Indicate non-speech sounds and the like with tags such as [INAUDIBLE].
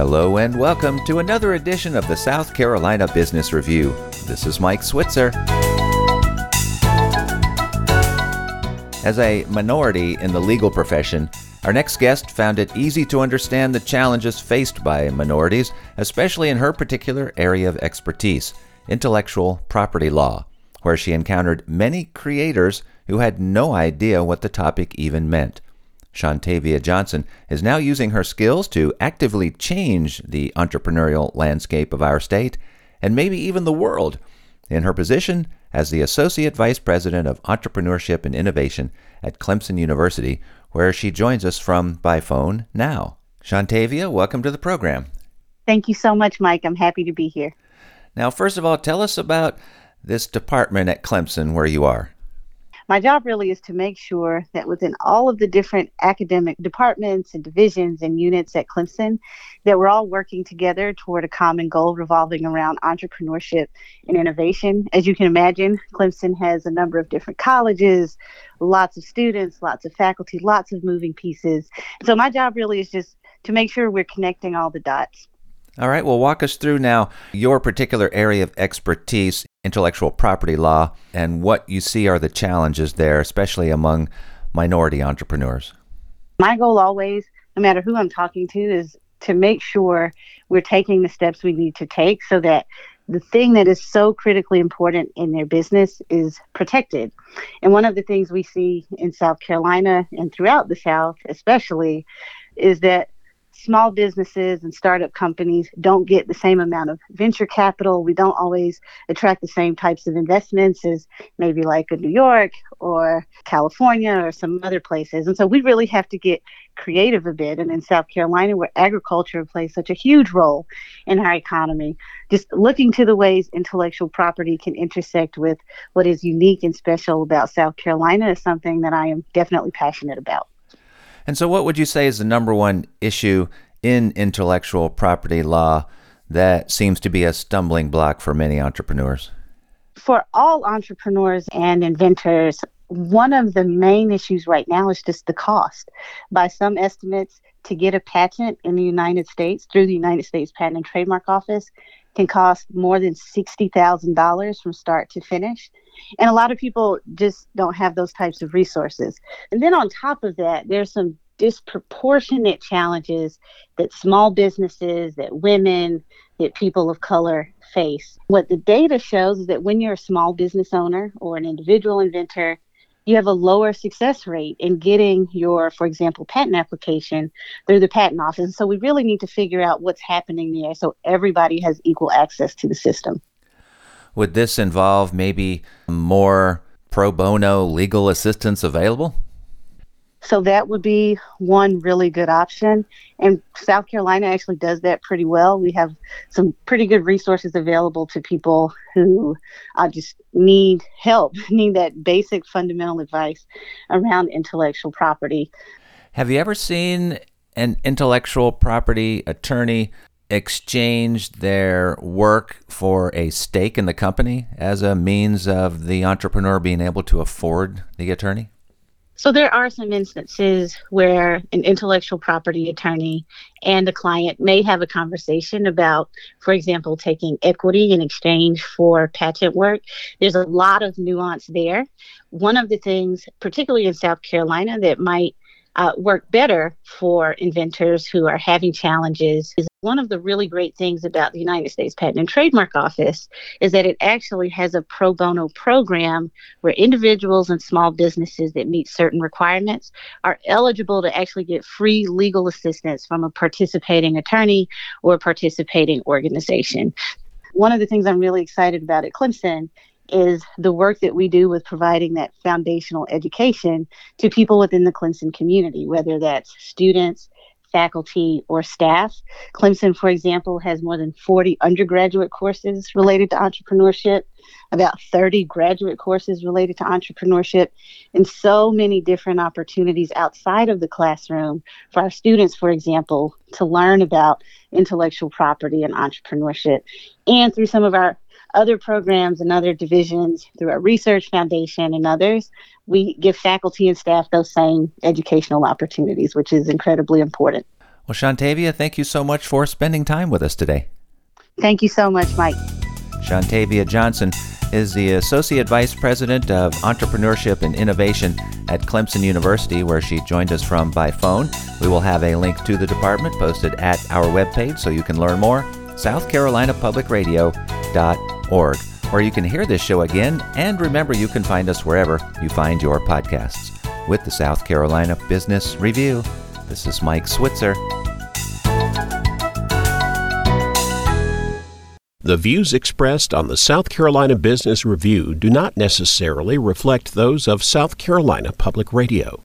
Hello and welcome to another edition of the South Carolina Business Review. This is Mike Switzer. As a minority in the legal profession, our next guest found it easy to understand the challenges faced by minorities, especially in her particular area of expertise, intellectual property law, where she encountered many creators who had no idea what the topic even meant. Shontavia Johnson is now using her skills to actively change the entrepreneurial landscape of our state and maybe even the world in her position as the Associate Vice President of Entrepreneurship and Innovation at Clemson University, where she joins us from by phone now. Shontavia, welcome to the program. Thank you so much, Mike. I'm happy to be here. Now, first of all, tell us about this department at Clemson where you are my job really is to make sure that within all of the different academic departments and divisions and units at Clemson, that we're all working together toward a common goal revolving around entrepreneurship and innovation. As you can imagine, Clemson has a number of different colleges, lots of students, lots of faculty, lots of moving pieces. So my job really is just to make sure we're connecting all the dots. All right, well, walk us through now your particular area of expertise, intellectual property law, and what you see are the challenges there, especially among minority entrepreneurs. My goal always, no matter who I'm talking to, is to make sure we're taking the steps we need to take so that the thing that is so critically important in their business is protected. And one of the things we see in South Carolina and throughout the South, especially, is that small businesses and startup companies don't get the same amount of venture capital. We don't always attract the same types of investments as maybe like a New York or California or some other places. And so we really have to get creative a bit. And in South Carolina, where agriculture plays such a huge role in our economy, just looking to the ways intellectual property can intersect with what is unique and special about South Carolina is something that I am definitely passionate about. And so, what would you say is the number one issue in intellectual property law that seems to be a stumbling block for many entrepreneurs? For all entrepreneurs and inventors, one of the main issues right now is just the cost. By some estimates, to get a patent in the United States through the United States Patent and Trademark Office can cost more than $60,000 from start to finish. And a lot of people just don't have those types of resources. And then on top of that, there's some disproportionate challenges that small businesses, that women, that people of color face. What the data shows is that when you're a small business owner or an individual inventor, you have a lower success rate in getting your, for example, patent application through the patent office. So we really need to figure out what's happening there so everybody has equal access to the system. Would this involve maybe more pro bono legal assistance available? So that would be one really good option. And South Carolina actually does that pretty well. We have some pretty good resources available to people who uh, just need help, [LAUGHS] need that basic fundamental advice around intellectual property. Have you ever seen an intellectual property attorney exchange their work for a stake in the company as a means of the entrepreneur being able to afford the attorney? So there are some instances where an intellectual property attorney and a client may have a conversation about, for example, taking equity in exchange for patent work. There's a lot of nuance there. One of the things, particularly in South Carolina, that might uh, work better for inventors who are having challenges is one of the really great things about the United States Patent and Trademark Office is that it actually has a pro bono program where individuals and small businesses that meet certain requirements are eligible to actually get free legal assistance from a participating attorney or participating organization. One of the things I'm really excited about at Clemson is the work that we do with providing that foundational education to people within the Clemson community, whether that's students, faculty, or staff. Clemson, for example, has more than 40 undergraduate courses related to entrepreneurship, about 30 graduate courses related to entrepreneurship, and so many different opportunities outside of the classroom for our students, for example, to learn about intellectual property and entrepreneurship. And through some of our other programs and other divisions through our research foundation and others, we give faculty and staff those same educational opportunities, which is incredibly important. Well, Shontavia, thank you so much for spending time with us today. Thank you so much, Mike. Shontavia Johnson is the Associate Vice President of Entrepreneurship and Innovation at Clemson University, where she joined us from by phone. We will have a link to the department posted at our webpage so you can learn more, southcarolinapublicradio.org, where you can hear this show again. And remember, you can find us wherever you find your podcasts. With the South Carolina Business Review, this is Mike Switzer. The views expressed on the South Carolina Business Review do not necessarily reflect those of South Carolina Public Radio.